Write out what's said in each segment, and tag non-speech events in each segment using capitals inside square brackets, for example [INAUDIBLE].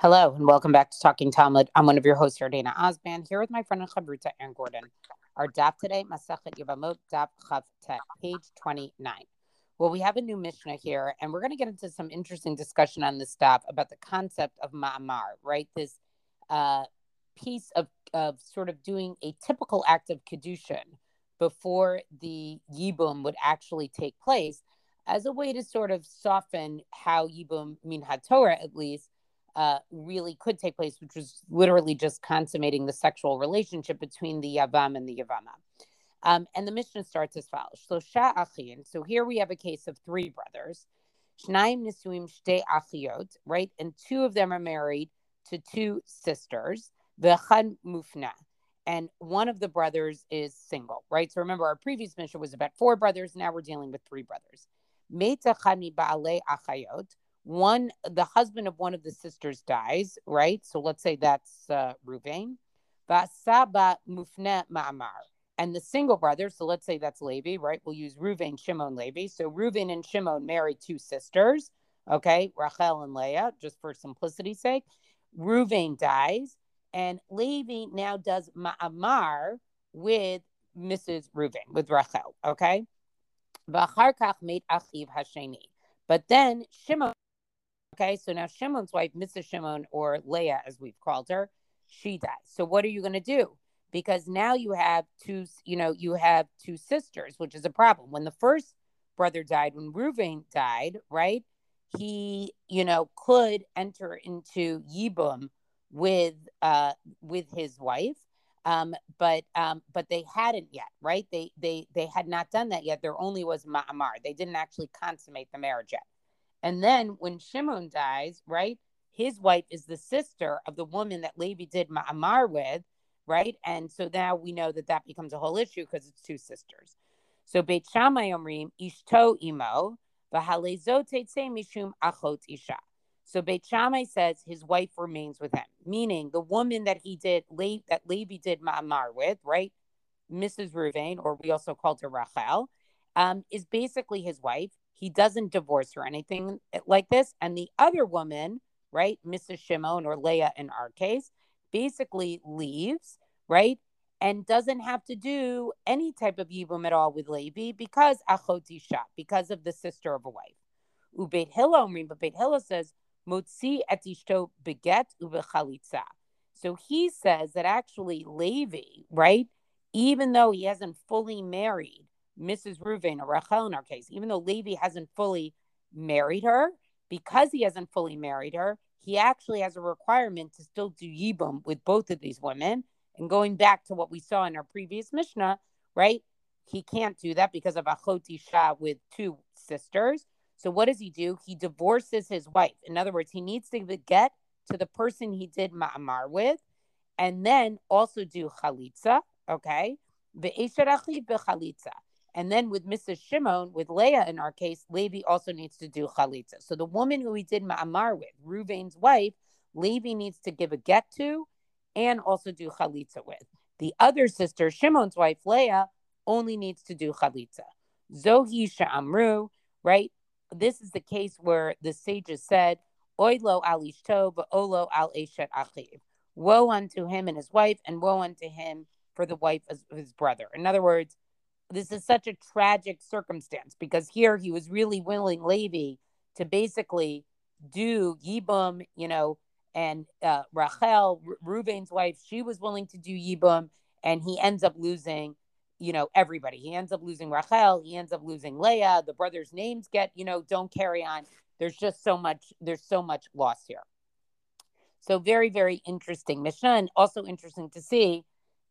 Hello and welcome back to Talking Talmud. I'm one of your hosts, Yardaena Osband, here with my friend and Chavruta Anne Gordon. Our daf today, Masachet Yevamot, daf Chav Tet, page 29. Well, we have a new Mishnah here, and we're going to get into some interesting discussion on this daf about the concept of Ma'amar, right? This uh, piece of, of sort of doing a typical act of Kedushin before the Yibum would actually take place as a way to sort of soften how Yibum, Min HaTorah at least, uh, really could take place, which was literally just consummating the sexual relationship between the Yavam and the Yavama. Um, and the Mishnah starts as follows. So Achin. So here we have a case of three brothers. Shnaim Nisuim Shte Achiot, right? And two of them are married to two sisters. the V'chan Mufna. And one of the brothers is single, right? So remember, our previous Mishnah was about four brothers. Now we're dealing with three brothers. Meta Chani Ba'ale Achayot one the husband of one of the sisters dies, right? So let's say that's uh, Ruvain. Saba mufne ma'amar. And the single brother, so let's say that's Levi, right? We'll use Ruvain, Shimon, Levi. So Ruvain and Shimon marry two sisters, okay? Rachel and Leah, just for simplicity's sake. Ruvain dies, and Levi now does ma'amar with Mrs. Ruvain, with Rachel, okay? But then Shimon Okay, so now Shimon's wife, Mrs. Shimon, or Leah, as we've called her, she dies. So what are you going to do? Because now you have two, you know, you have two sisters, which is a problem. When the first brother died, when Reuven died, right? He, you know, could enter into Yibum with uh with his wife, um, but um, but they hadn't yet, right? They they they had not done that yet. There only was Ma'amar. They didn't actually consummate the marriage yet. And then when Shimon dies, right, his wife is the sister of the woman that Levi did Ma'amar with, right? And so now we know that that becomes a whole issue because it's two sisters. So Beit Shammai Omrim Ishto Imo mishum achot isha. So Beit Shammai says his wife remains with him, meaning the woman that he did that Levi did Ma'amar with, right? Mrs. Ruvain, or we also called her Rachel, um, is basically his wife. He doesn't divorce or anything like this. And the other woman, right, Mrs. Shimon or Leah in our case, basically leaves, right, and doesn't have to do any type of yibum at all with Levi because achot isha, because of the sister of a wife. Ubeit Hillel, but Beit Hillel says, motzi et ishto beget ubechalitza. So he says that actually Levi, right, even though he hasn't fully married, Mrs. Reuven or Rachel in our case, even though Levi hasn't fully married her, because he hasn't fully married her, he actually has a requirement to still do Yibum with both of these women. And going back to what we saw in our previous Mishnah, right? He can't do that because of Achot Isha with two sisters. So what does he do? He divorces his wife. In other words, he needs to get to the person he did Ma'amar with, and then also do Chalitza, okay? And then with Mrs. Shimon, with Leah in our case, Levi also needs to do chalitza. So the woman who he did ma'amar with, Ruvain's wife, Levi needs to give a get to and also do chalitza with. The other sister, Shimon's wife, Leah, only needs to do chalitza. Zohi Amru, right? This is the case where the sages said, Oilo al ishto, olo al eshet achiv. Woe unto him and his wife, and woe unto him for the wife of his brother. In other words, this is such a tragic circumstance because here he was really willing Levi to basically do Yibum, you know, and uh, Rachel, R- Reuven's wife, she was willing to do Yibum, and he ends up losing, you know, everybody. He ends up losing Rachel, he ends up losing Leah. The brothers' names get, you know, don't carry on. There's just so much. There's so much loss here. So very, very interesting Mishnah, and also interesting to see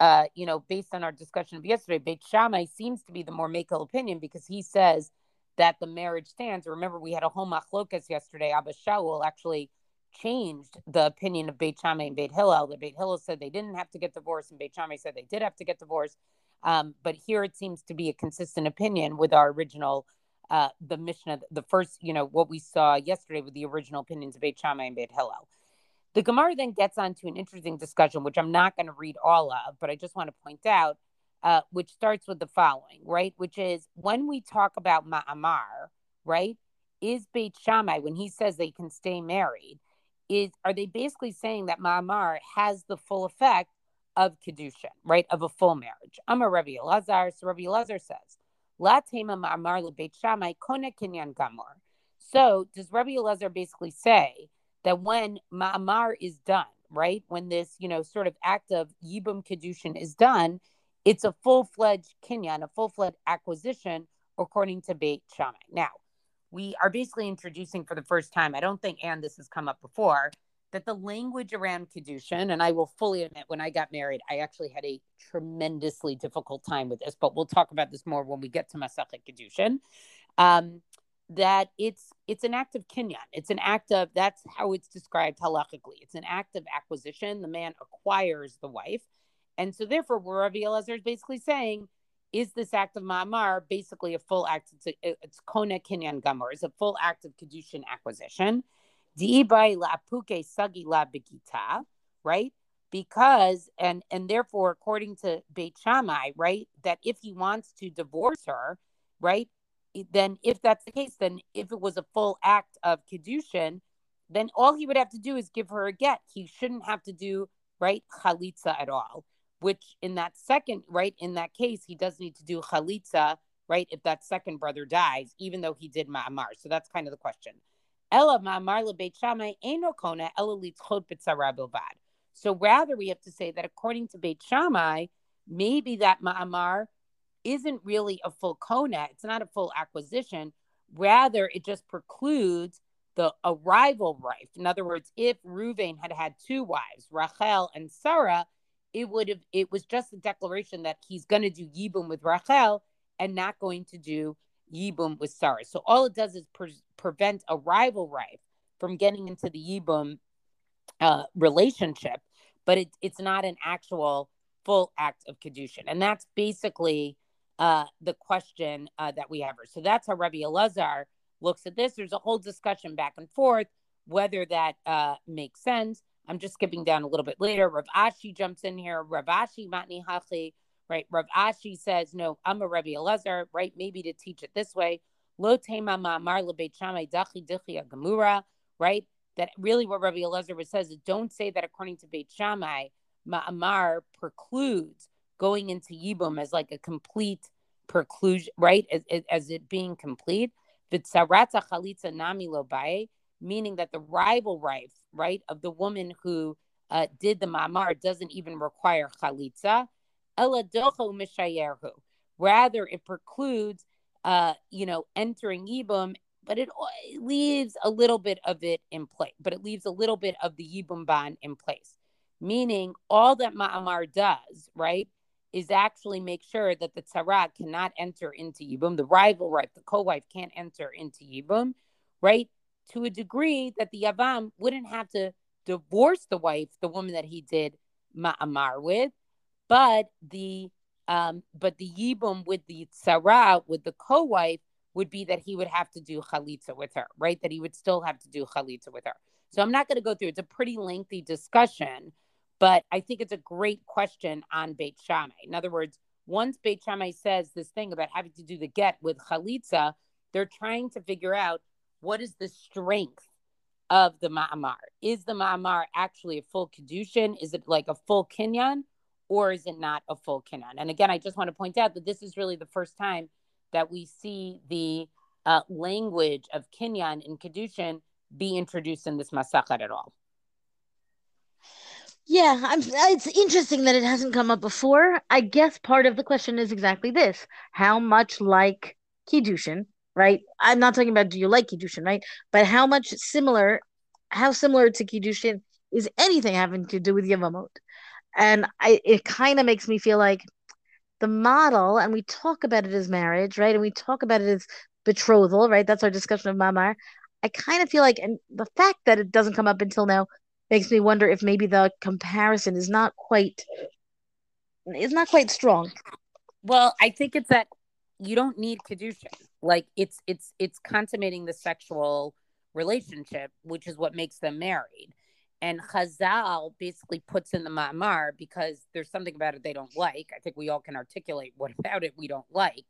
uh, you know, based on our discussion of yesterday, Beit Shammai seems to be the more makel opinion because he says that the marriage stands. Remember, we had a whole machlokas yesterday. Abba Shaul actually changed the opinion of Beit Shammai and Beit Hillel. The Beit Hillel said they didn't have to get divorced, and Beit Shammai said they did have to get divorced. Um, but here it seems to be a consistent opinion with our original, uh, the Mishnah, the first, you know, what we saw yesterday with the original opinions of Beit Shammai and Beit Hillel. The Gemara then gets onto an interesting discussion, which I'm not going to read all of, but I just want to point out, uh, which starts with the following, right? Which is when we talk about Ma'amar, right? Is Beit Shammai, when he says they can stay married, is are they basically saying that Ma'amar has the full effect of Kedushin, right? Of a full marriage. I'm a Rabbi Elazar. So Rabbi Elazar says, La Ma'amar lebeit Shammai kone kinyan gamor. So does Rabbi Elazar basically say that when Ma'amar is done, right? When this, you know, sort of act of Yibum Kedushin is done, it's a full-fledged kinyan, a full-fledged acquisition according to Beit Shammai. Now, we are basically introducing for the first time, I don't think, and this has come up before, that the language around Kedushin, and I will fully admit, when I got married, I actually had a tremendously difficult time with this, but we'll talk about this more when we get to Masachet Kedushin. Um, that it's it's an act of kinyan. It's an act of that's how it's described halachically. It's an act of acquisition. The man acquires the wife, and so therefore, Rabbi Elazar is basically saying is this act of ma'amar basically a full act? It's, a, it's kona kinyan gamor. It's a full act of kedushin acquisition. Di'ibai la'puke sagi la begita, right? Because and and therefore, according to Beit Shammai, right, that if he wants to divorce her, right, then if that's the case, then if it was a full act of kedushin, then all he would have to do is give her a get. He shouldn't have to do right chalitza at all which in that second, right, in that case, he does need to do chalitza, right, if that second brother dies, even though he did ma'amar. So that's kind of the question. Ella ma'amar lebeit shamai eno kona ella litzchot bilvad. So rather, we have to say that according to Beit Shammai, maybe that ma'amar isn't really a full kona. It's not a full acquisition. Rather, it just precludes the arrival wife. In other words, if Ruvain had had two wives, Rachel and Sarah, it would have it was just a declaration that he's going to do yibum with Rachel and not going to do yibum with Sarah. So all it does is pre- prevent a rival wife from getting into the yibum uh, relationship, but it, it's not an actual full act of kedushin, and that's basically uh, the question uh, that we have. Her, so that's how Rabbi Elazar looks at this. There's a whole discussion back and forth whether that uh, makes sense. I'm just skipping down a little bit later. Rav Ashi jumps in here. Rav Ashi Matni Hachi, right? Rav Ashi says, no, I'm a Rabbi Elazar, right? Maybe to teach it this way. Lo tema ma'amar right? That really what Rabbi Elazar says is don't say that according to Beit Shammai, ma'amar precludes going into Yibum as like a complete preclusion, right? As, as it being complete. V'tzarata chalitza nami lo meaning that the rival wife, right, of the woman who uh, did the mamar doesn't even require chalitza. Rather, it precludes, uh, you know, entering yibum, but it, it, leaves a little bit of it in place. But it leaves a little bit of the yibum ban in place, meaning all that ma'amar does, right, is actually make sure that the tzara cannot enter into yibum. The rival wife, the co-wife, can't enter into yibum, right? to a degree that the Yavam wouldn't have to divorce the wife, the woman that he did Ma'amar with, but the um, but the Yibum with the Tzara, with the co-wife, would be that he would have to do Chalitza with her, right? That he would still have to do Chalitza with her. So I'm not going to go through. It's a pretty lengthy discussion, but I think it's a great question on Beit Shammai. In other words, once Beit Shammai says this thing about having to do the get with Chalitza, they're trying to figure out what is the strength of the ma'amar? Is the ma'amar actually a full kedushin? Is it like a full kinyan, or is it not a full kinyan? And again, I just want to point out that this is really the first time that we see the uh, language of kinyan and kedushin be introduced in this masachet at all. Yeah, I'm, it's interesting that it hasn't come up before. I guess part of the question is exactly this: how much like kiddushin right? I'm not talking about do you like Kiddushin, right? But how much similar, how similar to Kiddushin is anything having to do with Yavamot? And I, it kind of makes me feel like the model, and we talk about it as marriage, right? And we talk about it as betrothal, right? That's our discussion of Mamar. I kind of feel like, and the fact that it doesn't come up until now makes me wonder if maybe the comparison is not quite is not quite strong. Well, I think it's that you don't need kedushin. Like it's it's it's consummating the sexual relationship, which is what makes them married. And Chazal basically puts in the ma'amar because there's something about it they don't like. I think we all can articulate what [LAUGHS] about it we don't like.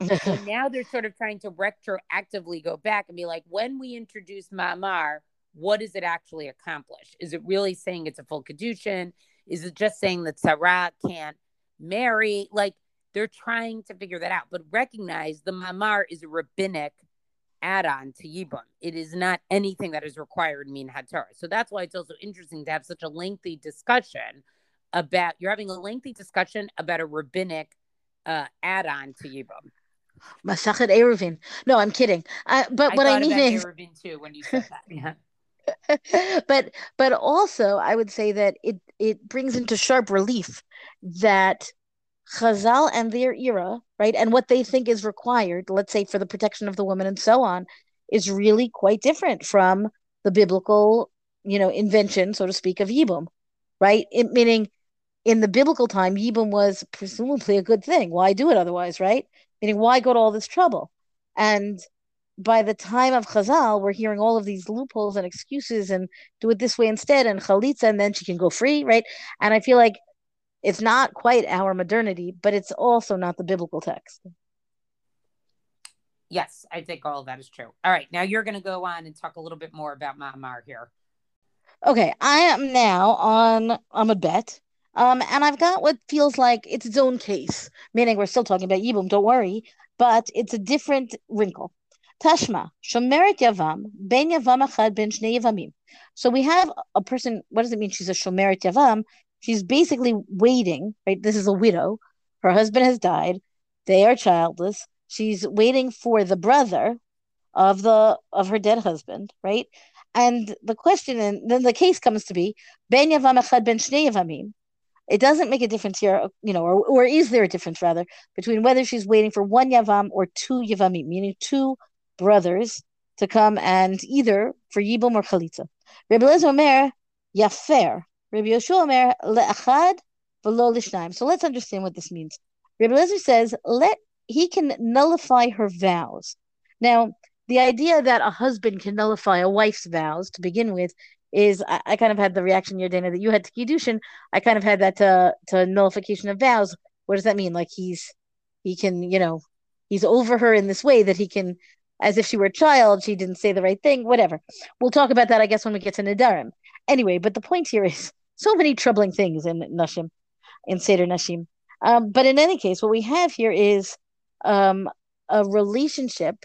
[LAUGHS] so now they're sort of trying to retroactively go back and be like, when we introduce ma'amar, what does it actually accomplish? Is it really saying it's a full kedushin? Is it just saying that Sarah can't marry? Like they're trying to figure that out, but recognize the mamar is a rabbinic add-on to Yibum. It is not anything that is required in Min HaTorah. So that's why it's also interesting to have such a lengthy discussion about you're having a lengthy discussion about a rabbinic uh, add-on to Yibum. Masachet Eruvin. No, I'm kidding. Uh, but I what I mean is, Eruvin too when you said that. [LAUGHS] Yeah. [LAUGHS] but but also I would say that it it brings into sharp relief that Chazal and their era, right, and what they think is required, let's say for the protection of the woman and so on, is really quite different from the biblical, you know, invention, so to speak, of Yibum, right? It, meaning, in the biblical time, Yibum was presumably a good thing. Why do it otherwise, right? Meaning, why go to all this trouble? And by the time of Chazal, we're hearing all of these loopholes and excuses and do it this way instead, and Chalitza, and then she can go free, right? And I feel like it's not quite our modernity, but it's also not the biblical text. Yes, I think all of that is true. All right, now you're going to go on and talk a little bit more about Ma'amar here. Okay, I am now on Amud Bet, um, and I've got what feels like it's its own case, meaning we're still talking about Yibum, don't worry, but it's a different wrinkle. Tashma, Shomeret Yavam, Ben Yavam Achad Ben Shnei Yavamim. So we have a person, what does it mean she's a Shomeret Yavam? She's basically waiting, right? This is a widow. Her husband has died. They are childless. She's waiting for the brother of the of her dead husband, right? And the question, and then the case comes to be ben yavam echad ben shnei yavamim. It doesn't make a difference here, you know, or, or is there a difference rather between whether she's waiting for one yavam or two yavamim, meaning two brothers to come and either for yibum or chalitza. Rabbi Lezer Omer yafer Rabbi Yoshua Omer le'achad v'lo l'shnaim. So let's understand what this means. Rabbi Lezer says let he can nullify her vows. Now, the idea that a husband can nullify a wife's vows to begin with is I, I kind of had the reaction here, Dana, that you had to kiddushin. I kind of had that to to nullification of vows. What does that mean? Like he's he can, you know, he's over her in this way that he can, as if she were a child, she didn't say the right thing, whatever. We'll talk about that, I guess, when we get to Nadarim. Anyway, but the point here is so many troubling things in Nashim, in Seder Nashim. Um, but in any case, what we have here is um, a relationship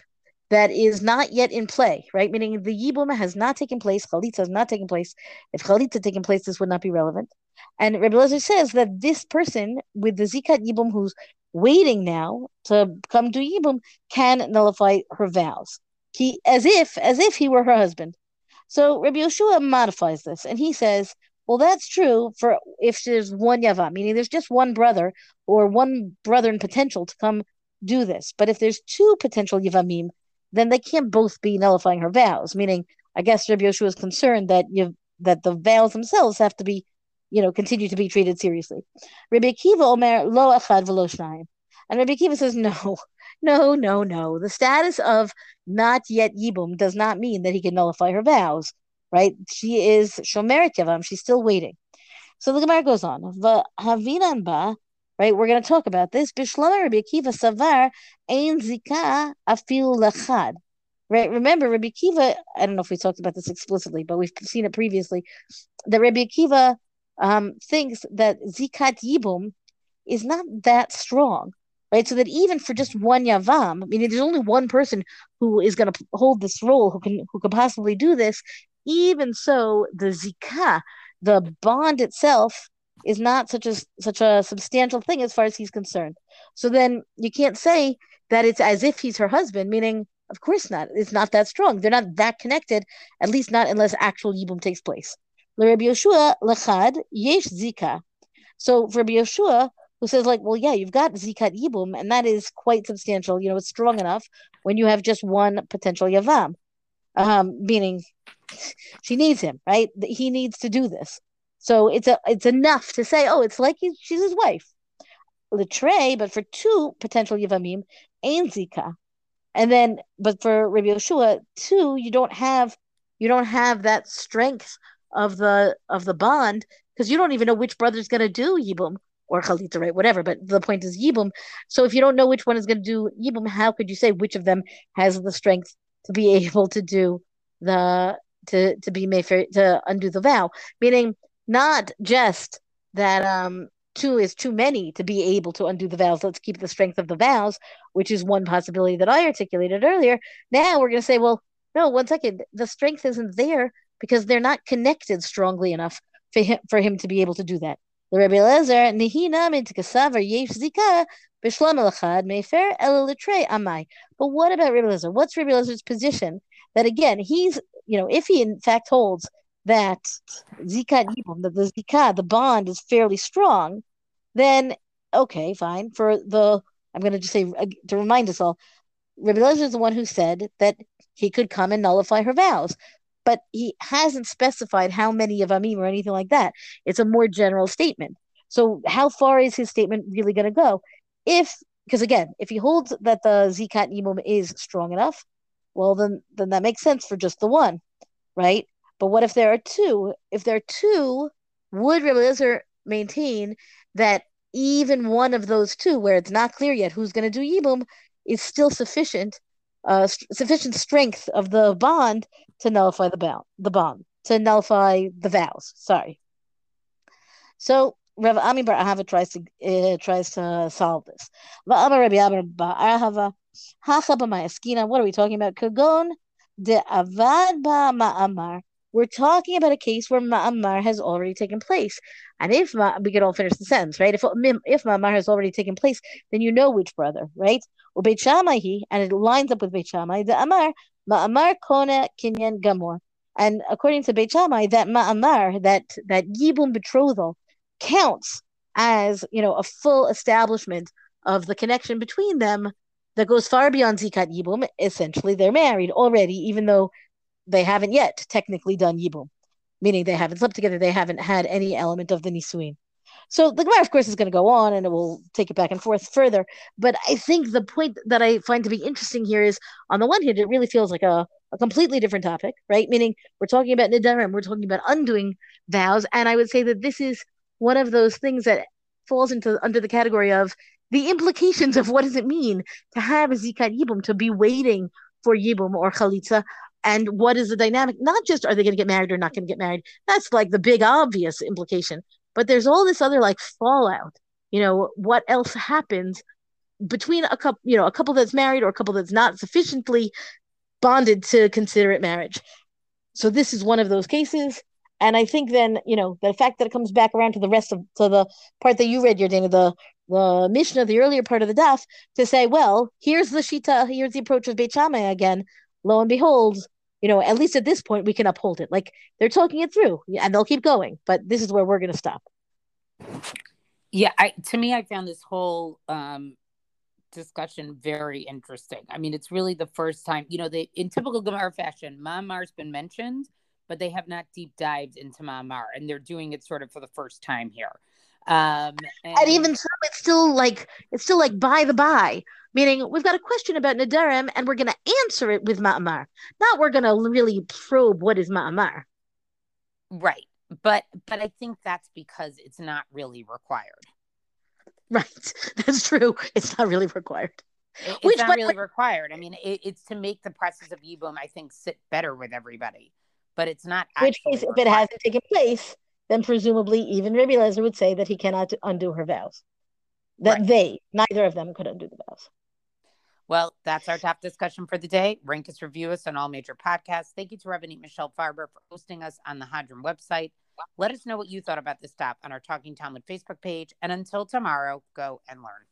that is not yet in play, right? Meaning the Yibum has not taken place, Chalitza has not taken place. If Chalitza had taken place, this would not be relevant. And Rabbi Lezer says that this person with the Zikat Yibum who's waiting now to come to Yibum can nullify her vows. He as if as if he were her husband. So Rabbi Yeshua modifies this and he says well, that's true for if there's one Yava, meaning there's just one brother or one brother in potential to come do this. But if there's two potential Yavamim, then they can't both be nullifying her vows. Meaning, I guess Rabbi Yoshua is concerned that you that the vows themselves have to be, you know, continue to be treated seriously. Rabbi Akiva Omer lo achad v'lo shnayim. And Rabbi Akiva says, no, [LAUGHS] no, no, no. The status of not yet Yibum does not mean that he can nullify her vows right? She is Shomeret Yavam. She's still waiting. So the Gemara goes on. Havinan ba, right? We're going to talk about this. Bishlama Rabbi Akiva Savar Ein Zika Afil Lachad. Right? Remember, Rabbi Akiva, I don't know if we talked about this explicitly, but we've seen it previously, that Rabbi Akiva um, thinks that Zikat Yibum is not that strong right? So that even for just one yavam, I mean, there's only one person who is going to hold this role, who can who could possibly do this, even so, the zikah, the bond itself, is not such a such a substantial thing as far as he's concerned. So then you can't say that it's as if he's her husband, meaning of course not. It's not that strong. They're not that connected, at least not unless actual yibum takes place. Rabbi Yoshua lechad yesh zika. So for Rabbi Yoshua, who says like, well, yeah, you've got zikat yibum, and that is quite substantial. You know, it's strong enough when you have just one potential yavam, um, meaning [LAUGHS] she needs him, right? He needs to do this. So it's a it's enough to say, oh, it's like she's his wife. Litre, but for two potential Yavamim, ain't Zika. And then, but for Rabbi Yoshua, two, you don't have you don't have that strength of the of the bond because you don't even know which brother's going to do Yibum or Chalitza, right? Whatever. But the point is Yibum. So if you don't know which one is going to do Yibum, how could you say which of them has the strength to be [LAUGHS] able to do the to to be made to undo the vow, meaning not just that um two is too many to be able to undo the vows. Let's keep the strength of the vows, which is one possibility that I articulated earlier. Now we're going to say, well, no, one second, the strength isn't there because they're not connected strongly enough for him for him to be able to do that. The Rabbi Lezer nihina min tikasavar yesh zika b'shlam elachad mefer amai. But what about Rabbi Lezer? What's Rabbi Lezer's position? That again, he's you know, if he in fact holds that zika that the zika, the bond is fairly strong, then okay, fine. For the, I'm going to just say uh, to remind us all, Rabbi Lezer is the one who said that he could come and nullify her vows, but he hasn't specified how many Yavamim or anything like that. It's a more general statement. So how far is his statement really going to go? If because again, if he holds that the zikat yibum is strong enough, well then then that makes sense for just the one, right? But what if there are two? If there are two, would Rabbi Eliezer maintain that even one of those two, where it's not clear yet who's going to do Yibum, is still sufficient, uh, sufficient strength of the bond to nullify the bond, the bond, to nullify the vows. Sorry. So Rav Ami Bar Ahava tries to uh, tries to solve this. What are we talking about? Kagon de avad ba ma'amar we're talking about a case where Ma'amar has already taken place. And if Ma, we could all finish the sentence, right? If um, if Ma'amar has already taken place, then you know which brother, right? Well, Beit Shammai, and it lines up with Beit Shammai, the Amar, Ma'amar Kona Kinyan Gamor. And according to Beit Shammai, that Ma'amar, that, that Yibum betrothal, counts as, you know, a full establishment of the connection between them that goes far beyond Zikat Yibum. Essentially, they're married already, even though they haven't yet technically done Yibum, meaning they haven't slept together, they haven't had any element of the Nisuin. So the Gemara, of course, is going to go on and it will take it back and forth further. But I think the point that I find to be interesting here is on the one hand, it really feels like a, a completely different topic, right? Meaning we're talking about Nidarim, we're talking about undoing vows. And I would say that this is one of those things that falls into under the category of the implications of what does it mean to have a Zikat Yibum, to be waiting for Yibum or Chalitza and what is the dynamic? Not just are they going to get married or not going to get married. That's like the big obvious implication. But there's all this other like fallout. You know what else happens between a couple you know a couple that's married or a couple that's not sufficiently bonded to consider it marriage. So this is one of those cases. And i think then you know the fact that it comes back around to the rest of to the part that you read Yardaena the the Mishnah of the earlier part of the daf to say well here's the shita here's the approach of Beit Shammai again lo and behold, you know, at least at this point, we can uphold it. Like they're talking it through and they'll keep going, but this is where we're going to stop. Yeah. I, to me, I found this whole, um, discussion very interesting. I mean, it's really the first time, you know, they in typical Gemara fashion, Ma'amar's been mentioned, but they have not deep dived into Ma'amar, and they're doing it sort of for the first time here. Um, and, and even so, it's still like it's still like by the by meaning we've got a question about Nadarim and we're going to answer it with Ma'amar. Not we're going to really probe what is Ma'amar. Right. But but I think that's because it's not really required. Right. [LAUGHS] That's true. It's not really required. It, it's Which, not but, really required. I mean, it, it's to make the process of Yibum, I think, sit better with everybody. But it's not. Which case, if it hasn't taken place, then presumably even Rabbi Lezer would say that he cannot undo her vows. That right. they, neither of them, could undo the vows. Well, that's our top discussion for the day. Rank us, review us on all major podcasts. Thank you to Rabbanit Michelle Farber for hosting us on the Hadran website. Let us know what you thought about this stop on our Talking Talmud Facebook page. And until tomorrow, go and learn.